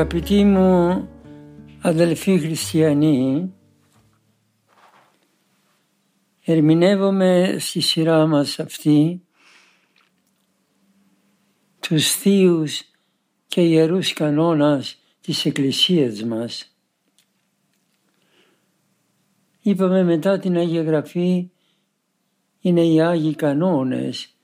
Αγαπητοί μου αδελφοί χριστιανοί, ερμηνεύομαι στη σειρά μας αυτή τους θείους και ιερούς κανόνας της Εκκλησίας μας. Είπαμε μετά την Αγία Γραφή είναι οι Άγιοι κανόνες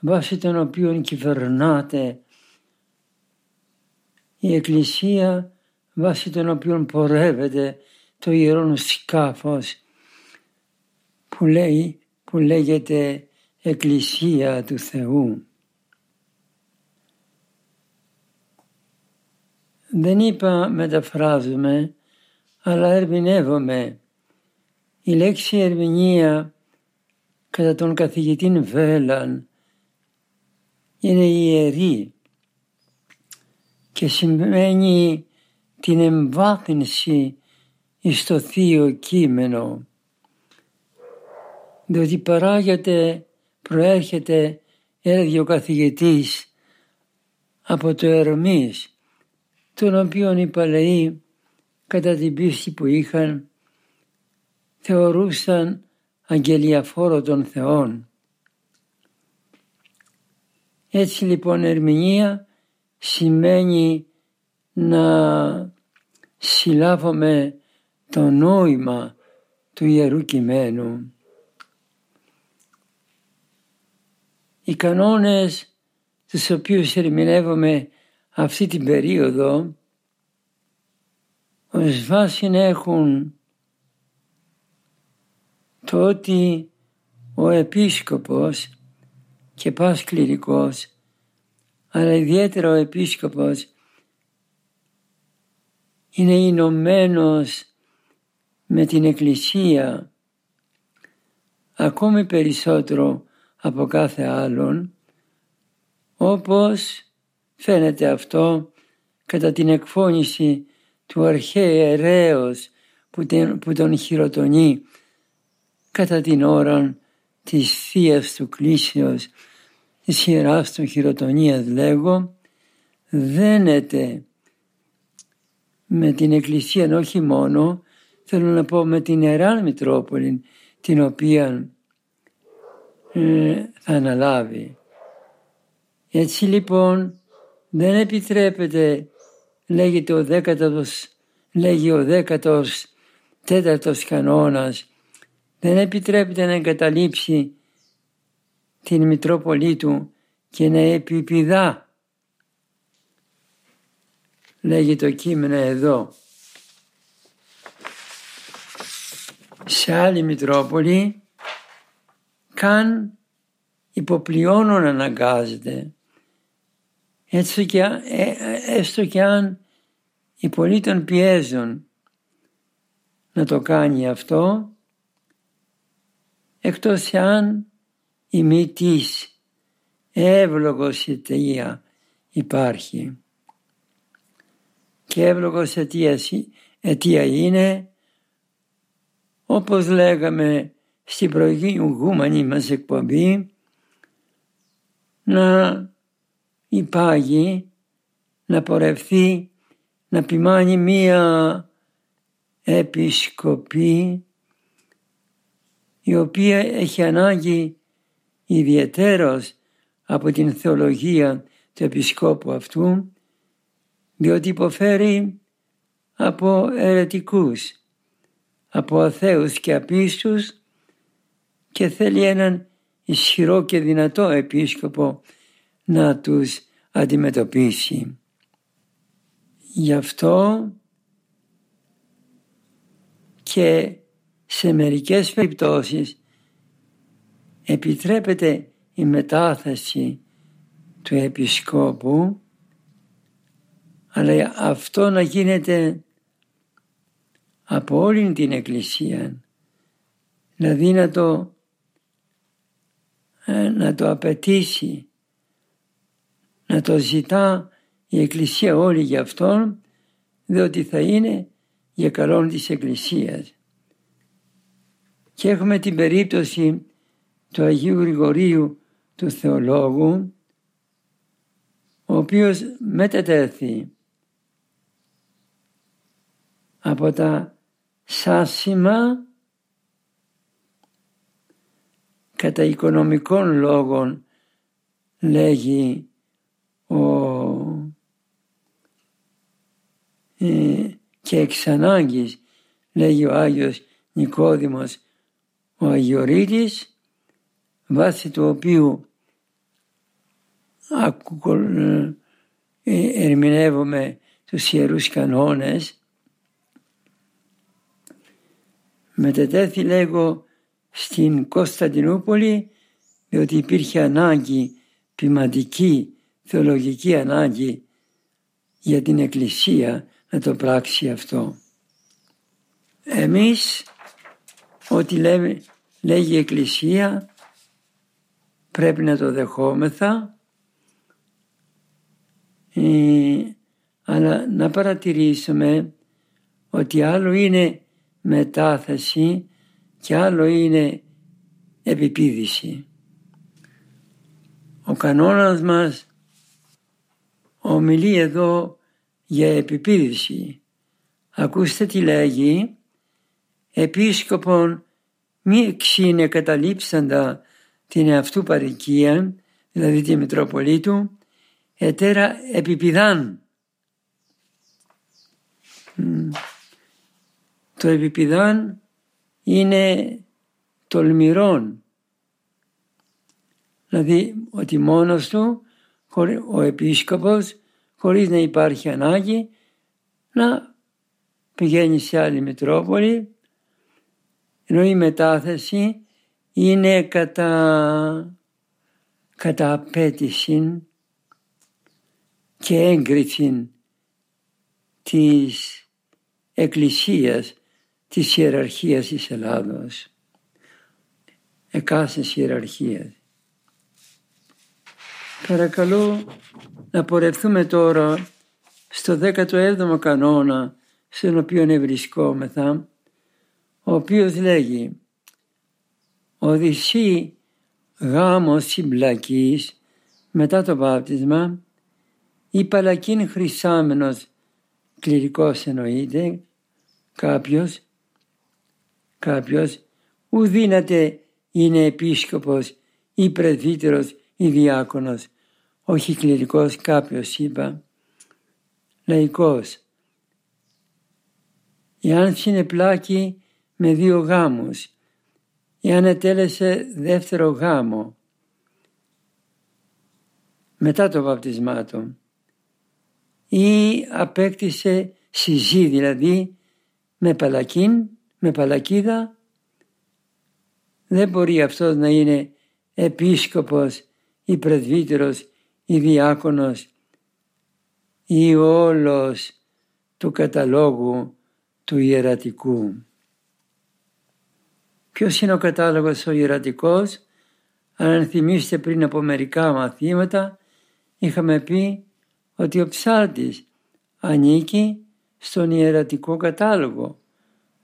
βάσει των οποίων κυβερνάται η Εκκλησία βάσει των οποίων πορεύεται το ιερό σκάφος που, λέει, που λέγεται Εκκλησία του Θεού. Δεν είπα μεταφράζουμε, αλλά ερμηνεύομαι. Η λέξη ερμηνεία κατά τον καθηγητή Βέλαν είναι ιερή και σημαίνει την εμβάθυνση στο θείο κείμενο διότι παράγεται, προέρχεται, έλεγε ο καθηγητής, από το Ερμής, τον οποίον οι παλαιοί κατά την πίστη που είχαν θεωρούσαν αγγελιαφόρο των Θεών. Έτσι λοιπόν ερμηνεία σημαίνει να συλλάβουμε το νόημα του Ιερού Κειμένου. Οι κανόνες τους οποίους ερμηνεύουμε αυτή την περίοδο ως βάση έχουν το ότι ο επίσκοπος και πας κληρικός αλλά ιδιαίτερα ο επίσκοπος είναι ενωμένο με την Εκκλησία ακόμη περισσότερο από κάθε άλλον όπως φαίνεται αυτό κατά την εκφώνηση του αρχαίου που τον χειροτονεί κατά την ώρα της θεία του κλήσεως της Ιεράς του χειροτονίας λέγω δένεται με την Εκκλησία όχι μόνο θέλω να πω με την Ιερά Μητρόπολη την οποία ε, θα αναλάβει. Έτσι λοιπόν δεν επιτρέπεται λέγεται ο δέκατος, λέγει ο δέκατος τέταρτος κανόνας δεν επιτρέπεται να εγκαταλείψει την Μητρόπολη του και να επιπηδά. Λέγει το κείμενο εδώ. Σε άλλη Μητρόπολη καν υποπλειώνων αναγκάζεται. Έτσι και, ε, ε, έστω και αν οι πολλοί τον πιέζουν να το κάνει αυτό εκτός αν η μύτης εύλογος αιτία υπάρχει. Και εύλογος αιτίας, αιτία είναι όπως λέγαμε στην προηγούμενη μας εκπομπή να υπάγει, να πορευθεί, να ποιμάνει μία επισκοπή η οποία έχει ανάγκη ιδιαιτέρως από την θεολογία του επισκόπου αυτού διότι υποφέρει από ερετικούς, από αθέους και απίστους και θέλει έναν ισχυρό και δυνατό επίσκοπο να τους αντιμετωπίσει. Γι' αυτό και σε μερικές περιπτώσεις επιτρέπεται η μετάθεση του επισκόπου αλλά αυτό να γίνεται από όλη την Εκκλησία δηλαδή να το, ε, να το απαιτήσει να το ζητά η Εκκλησία όλη για αυτόν διότι θα είναι για καλόν της Εκκλησίας. Και έχουμε την περίπτωση του Αγίου Γρηγορίου του Θεολόγου ο οποίος μετατέθη από τα σάσιμα κατά οικονομικών λόγων λέγει ο ε, και εξ ανάγκης λέγει ο Άγιος Νικόδημος ο Αγιορείτης βάσει του οποίου ε, ερμηνεύουμε τους Ιερούς Κανόνες μετετέθη λέγω στην Κωνσταντινούπολη διότι υπήρχε ανάγκη ποιηματική, θεολογική ανάγκη για την Εκκλησία να το πράξει αυτό. Εμείς ό,τι λέμε, λέγει η Εκκλησία πρέπει να το δεχόμεθα ε, αλλά να παρατηρήσουμε ότι άλλο είναι μετάθεση και άλλο είναι επιπίδηση. Ο κανόνας μας ομιλεί εδώ για επιπίδηση. Ακούστε τι λέγει «Επίσκοπον μη ξύνε καταλήψαντα την εαυτού παρικία, δηλαδή τη Μητρόπολη ετέρα επιπηδάν». Το επιπηδάν είναι τολμηρόν. Δηλαδή ότι μόνος του ο επίσκοπος χωρίς να υπάρχει ανάγκη να πηγαίνει σε άλλη Μητρόπολη ενώ η μετάθεση είναι κατά, κατά απέτηση και έγκριση της Εκκλησίας της ιεραρχίας της Ελλάδος. Εκάστης ιεραρχίας. Παρακαλώ να πορευτούμε τώρα στο 17ο κανόνα στον οποίο ευρισκόμεθα, ο οποίος λέγει «Οδυσσή γάμος συμπλακής μετά το βάπτισμα ή παλακίν χρυσάμενος κληρικός εννοείται κάποιος, κάποιος ουδύναται είναι επίσκοπος ή πρεσβύτερος ή διάκονος όχι κληρικός κάποιος είπα, λαϊκός. Εάν συνεπλάκει με δύο γάμους, εάν ετέλεσε δεύτερο γάμο, μετά το βαπτισμά του, ή απέκτησε συζή δηλαδή με παλακίν, με παλακίδα, δεν μπορεί αυτός να είναι επίσκοπος ή πρεσβύτερος ή διάκονος ή όλος του καταλόγου του ιερατικού. Ποιος είναι ο κατάλογος ο ιερατικός, αν θυμίστε πριν από μερικά μαθήματα, είχαμε πει ότι ο ψάλτης ανήκει στον ιερατικό κατάλογο.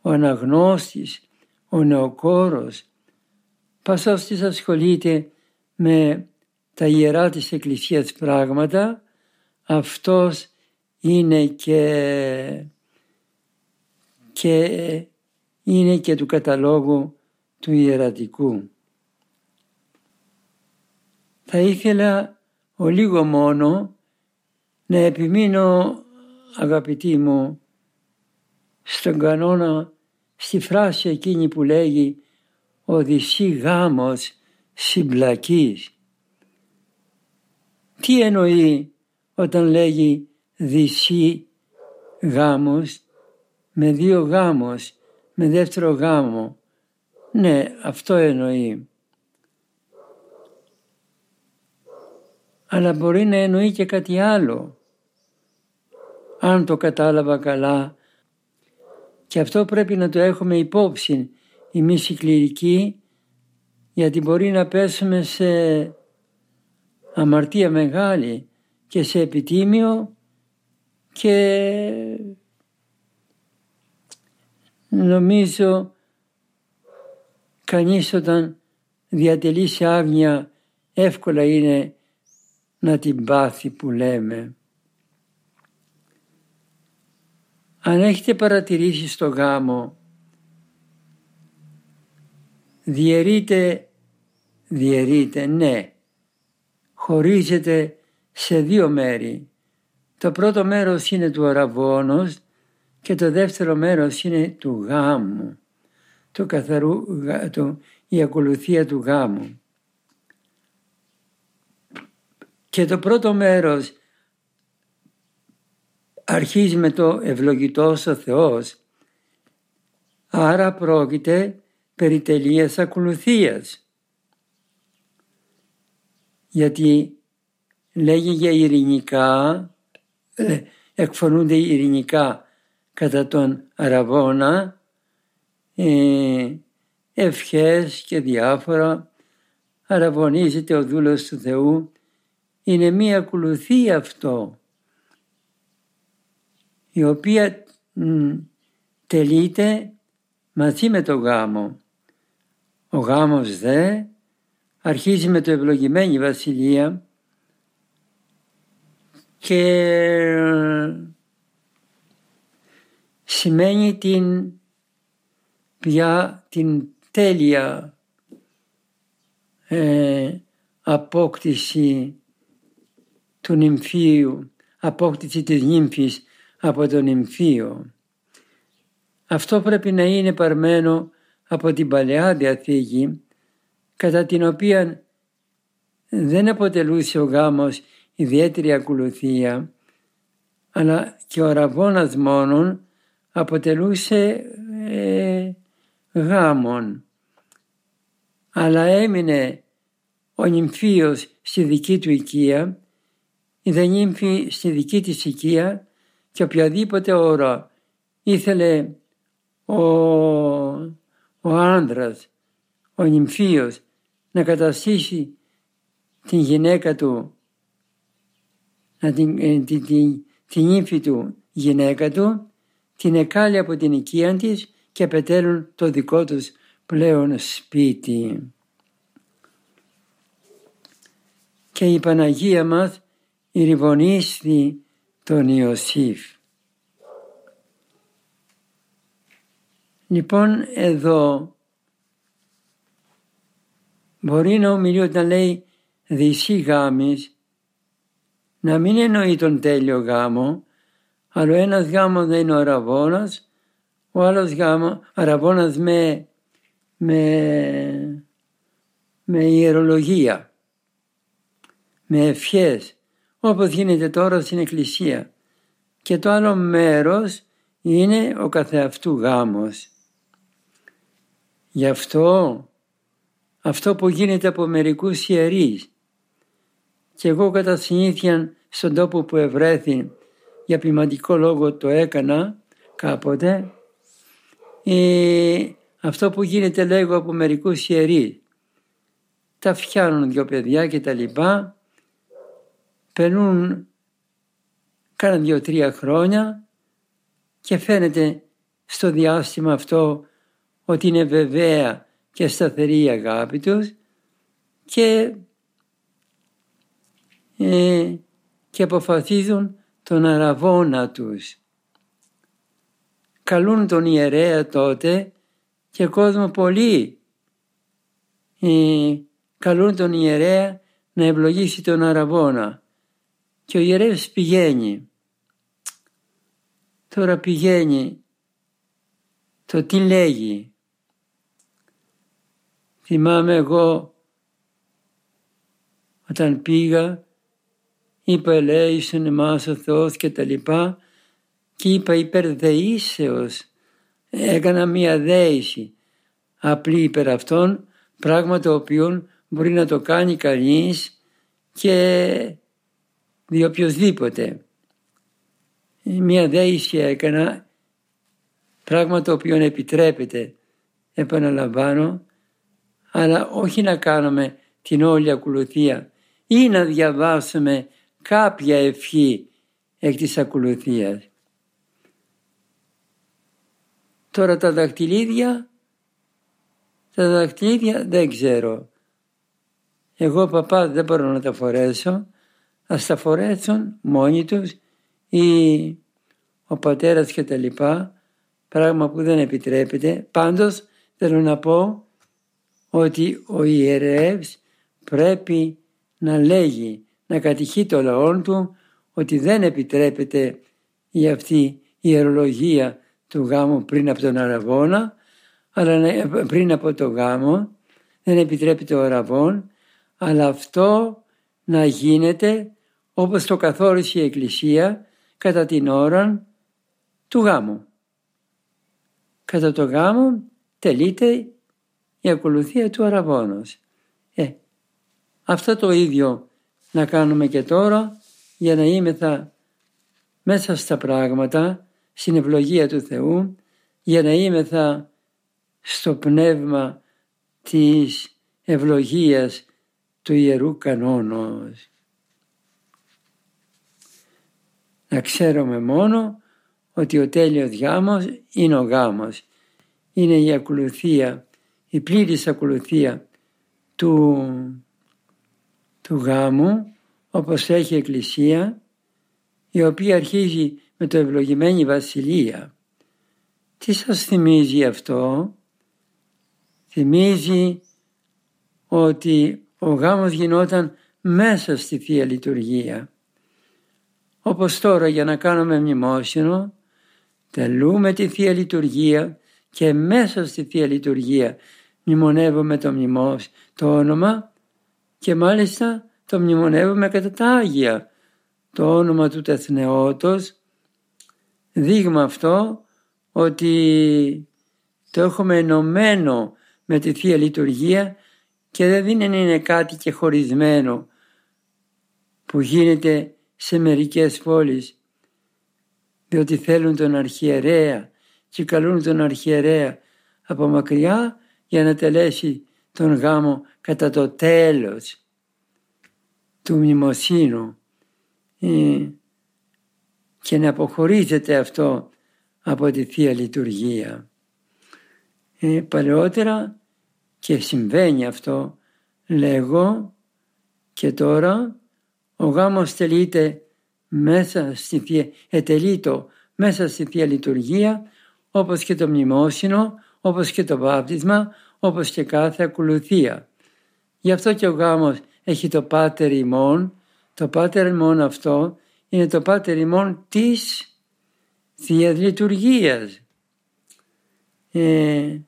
Ο αναγνώστης, ο νεοκόρος, πασόστης ασχολείται με τα ιερά της Εκκλησίας πράγματα, αυτός είναι και, και είναι και του καταλόγου του ιερατικού. Θα ήθελα ο λίγο μόνο να επιμείνω αγαπητοί μου στον κανόνα στη φράση εκείνη που λέγει «Οδυσσή γάμος συμπλακής». Τι εννοεί όταν λέγει δυσί γάμος με δύο γάμος, με δεύτερο γάμο. Ναι, αυτό εννοεί. Αλλά μπορεί να εννοεί και κάτι άλλο, αν το κατάλαβα καλά. Και αυτό πρέπει να το έχουμε υπόψη η οι κληρικοί, γιατί μπορεί να πέσουμε σε αμαρτία μεγάλη και σε επιτίμιο και νομίζω κανείς όταν διατελεί σε άγνοια εύκολα είναι να την πάθει που λέμε. Αν έχετε παρατηρήσει στο γάμο, διαιρείται, διαιρείται, ναι, χωρίζεται σε δύο μέρη. Το πρώτο μέρος είναι του αραβώνος και το δεύτερο μέρος είναι του γάμου, το καθαρού, το, η ακολουθία του γάμου. Και το πρώτο μέρος αρχίζει με το ευλογητός ο Θεός, άρα πρόκειται περί τελείας ακολουθίας. Γιατί λέγει για ειρηνικά, ε, εκφωνούνται ειρηνικά κατά τον Αραβώνα, ε, ευχές και διάφορα, αραβωνίζεται ο δούλος του Θεού. Είναι μία ακολουθία αυτό, η οποία μ, τελείται μαζί με το γάμο. Ο γάμος δε αρχίζει με το ευλογημένη βασιλεία και σημαίνει την πια την τέλεια ε, απόκτηση του νυμφίου, απόκτηση της νύμφης από τον νυμφίο. Αυτό πρέπει να είναι παρμένο από την Παλαιά Διαθήκη, κατά την οποία δεν αποτελούσε ο γάμος ιδιαίτερη ακολουθία, αλλά και ο ραβώνας μόνον αποτελούσε ε, γάμον. Αλλά έμεινε ο νυμφίος στη δική του οικία, η δε νύμφη στη δική της οικία και οποιαδήποτε ώρα ήθελε ο, ο άνδρας, ο νυμφίος να καταστήσει την γυναίκα του, να την, ε, την, την, την νύμφη του γυναίκα του, την εκάλει από την οικία της και πετέλουν το δικό τους πλέον σπίτι. Και η Παναγία μας ηρυβονίστη τον Ιωσήφ. Λοιπόν εδώ μπορεί να ομιλεί όταν λέει δυσί γάμις να μην εννοεί τον τέλειο γάμο αλλά ο ένας γάμος να είναι ο αραβώνας ο άλλος γάμος, αραβώνας με, με, με ιερολογία, με ευχές, όπως γίνεται τώρα στην εκκλησία. Και το άλλο μέρος είναι ο καθεαυτού γάμος. Γι' αυτό, αυτό που γίνεται από μερικούς ιερείς και εγώ κατά συνήθεια στον τόπο που ευρέθη για ποιηματικό λόγο το έκανα κάποτε ε, αυτό που γίνεται λέγω από μερικούς ιερείς. Τα φτιάνουν δυο παιδιά και τα λοιπά, περνούν κάνα δύο-τρία χρόνια και φαίνεται στο διάστημα αυτό ότι είναι βεβαία και σταθερή η αγάπη τους και, ε, και αποφασίζουν τον αραβόνα τους καλούν τον ιερέα τότε και κόσμο πολύ ε, καλούν τον ιερέα να ευλογήσει τον αραβόνα και ο ιερέας πηγαίνει. Τώρα πηγαίνει το τι λέγει. Θυμάμαι εγώ όταν πήγα είπα ελέησον εμάς ο Θεός και τα λοιπά και είπα υπερδεήσεως. Έκανα μία δέηση απλή υπέρ αυτών, πράγμα το οποίο μπορεί να το κάνει κανείς και δι' οποιοδήποτε. Μία δέηση έκανα πράγμα το οποίο επιτρέπεται, επαναλαμβάνω, αλλά όχι να κάνουμε την όλη ακολουθία ή να διαβάσουμε κάποια ευχή εκ της ακολουθίας. Τώρα τα δακτυλίδια, τα δακτυλίδια δεν ξέρω. Εγώ παπά δεν μπορώ να τα φορέσω, ας τα φορέσουν μόνοι τους ή ο πατέρας και τα λοιπά, πράγμα που δεν επιτρέπεται. Πάντως θέλω να πω ότι ο ιερεύς πρέπει να λέγει, να κατηχεί το λαό του ότι δεν επιτρέπεται η αυτή η ιερολογία του γάμου πριν από τον αραβόνα, αλλά πριν από το γάμο δεν επιτρέπεται ο αραβόν, αλλά αυτό να γίνεται όπως το καθόρισε η Εκκλησία κατά την ώρα του γάμου. Κατά το γάμο τελείται η ακολουθία του αραβόνος. Ε, αυτό το ίδιο να κάνουμε και τώρα για να είμεθα μέσα στα πράγματα, στην ευλογία του Θεού, για να είμεθα στο πνεύμα της ευλογίας του Ιερού Κανόνος. Να ξέρουμε μόνο ότι ο τέλειος γάμος είναι ο γάμος. Είναι η ακολουθία, η πλήρης ακολουθία του, του γάμου όπως έχει η Εκκλησία η οποία αρχίζει με το ευλογημένη βασιλεία. Τι σας θυμίζει αυτό; Θυμίζει ότι ο γάμος γινόταν μέσα στη Θεία Λειτουργία. Όπως τώρα για να κάνουμε μνημόσυνο τελούμε τη Θεία Λειτουργία και μέσα στη Θεία Λειτουργία μνημονεύουμε το μνημός, το όνομα και μάλιστα το μνημονεύουμε κατά τα Άγια, το όνομα του Τεθνεώτος, δείγμα αυτό ότι το έχουμε ενωμένο με τη Θεία Λειτουργία και δεν είναι κάτι και χωρισμένο που γίνεται σε μερικές πόλεις διότι θέλουν τον αρχιερέα και καλούν τον αρχιερέα από μακριά για να τελέσει τον γάμο κατά το τέλος του μνημοσύνου ε, και να αποχωρίζεται αυτό από τη Θεία Λειτουργία. Ε, παλαιότερα και συμβαίνει αυτό λέγω και τώρα ο γάμος τελείται μέσα στη Θεία, ετελείτο μέσα στη Θεία Λειτουργία όπως και το μνημόσυνο, όπως και το βάπτισμα, όπως και κάθε ακολουθία. Γι' αυτό και ο γάμος έχει το πάτερ ημών, το πάτερ ημών αυτό είναι το πάτερ ημών της Θείας Λειτουργίας. Ε,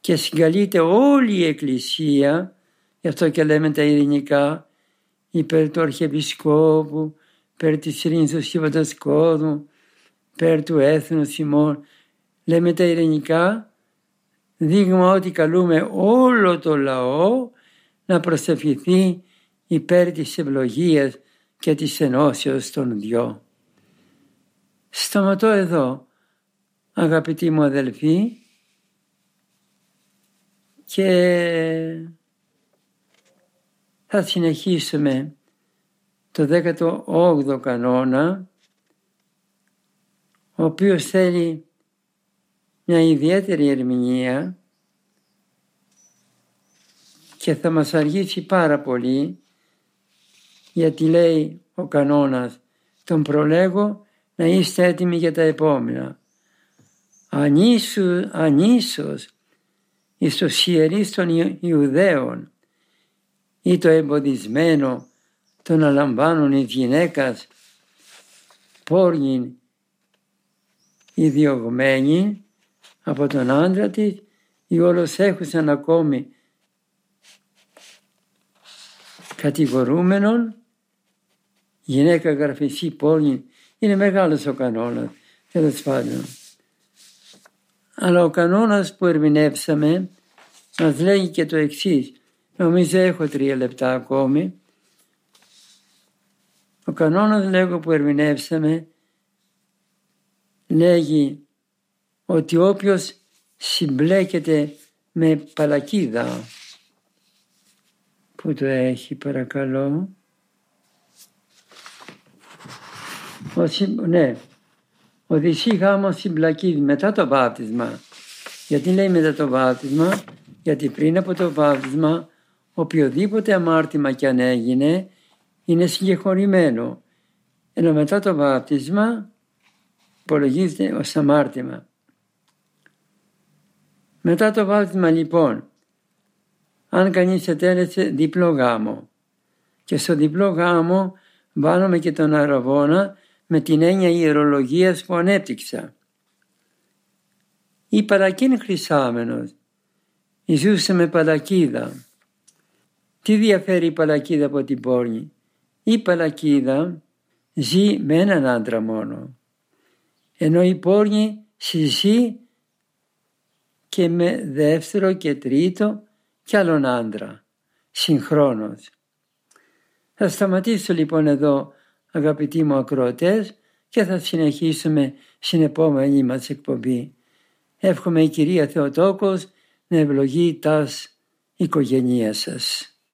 και συγκαλείται όλη η Εκκλησία, γι' αυτό και λέμε τα ειρηνικά, υπέρ του Αρχιεπισκόπου, υπέρ της ειρήνης του Σύμβατος κόσμου, υπέρ του έθνους ημών. Λέμε τα ειρηνικά, δείγμα ότι καλούμε όλο το λαό να προσευχηθεί υπέρ της ευλογίας και της ενώσεως των δυο. Σταματώ εδώ, αγαπητοί μου αδελφοί, και θα συνεχίσουμε το 18ο κανόνα, ο οποίος θέλει μια ιδιαίτερη ερμηνεία και θα μας αργήσει πάρα πολύ γιατί λέει ο κανόνας τον προλέγω να είστε έτοιμοι για τα επόμενα. Ανίσου, ανίσως εις το σιερής των Ιουδαίων ή το εμποδισμένο το να λαμβάνουν οι γυναίκας πόρνην οι διωγμένοι από τον άντρα της ή όλος έχουσαν ακόμη κατηγορούμενον γυναίκα γραφισή πόλη είναι μεγάλος ο κανόνας τέλος πάντων. Αλλά ο κανόνας που ερμηνεύσαμε μας λέγει και το εξής. Νομίζω έχω τρία λεπτά ακόμη. Ο κανόνας λέγω που ερμηνεύσαμε λέγει ότι όποιος συμπλέκεται με παλακίδα που το έχει παρακαλώ. Ο, ναι. Οδυσσή γάμος συμπλακίδη μετά το βάπτισμα. Γιατί λέει μετά το βάπτισμα; Γιατί πριν από το βάπτισμα οποιοδήποτε αμάρτημα και αν έγινε είναι συγχωρημένο. Ενώ μετά το βάπτισμα υπολογίζεται ως αμάρτημα. Μετά το βάπτισμα λοιπόν, αν κανείς ετέλεσε διπλό γάμο και στο διπλό γάμο βάλουμε και τον αραβόνα με την έννοια ιερολογίας που ανέπτυξα. Ή παρακίν χρυσάμενος, ζούσε με παλακίδα. Τι διαφέρει η παλακίδα από την πόρνη; Η παλακίδα ζει με έναν άντρα μόνο. Ενώ η πόρνη συζεί και με δεύτερο και τρίτο κι άλλον άντρα, συγχρόνως. Θα σταματήσω λοιπόν εδώ αγαπητοί μου ακροατές και θα συνεχίσουμε στην επόμενη μας εκπομπή. Εύχομαι η Κυρία Θεοτόκος να ευλογεί τας οικογένειας σας.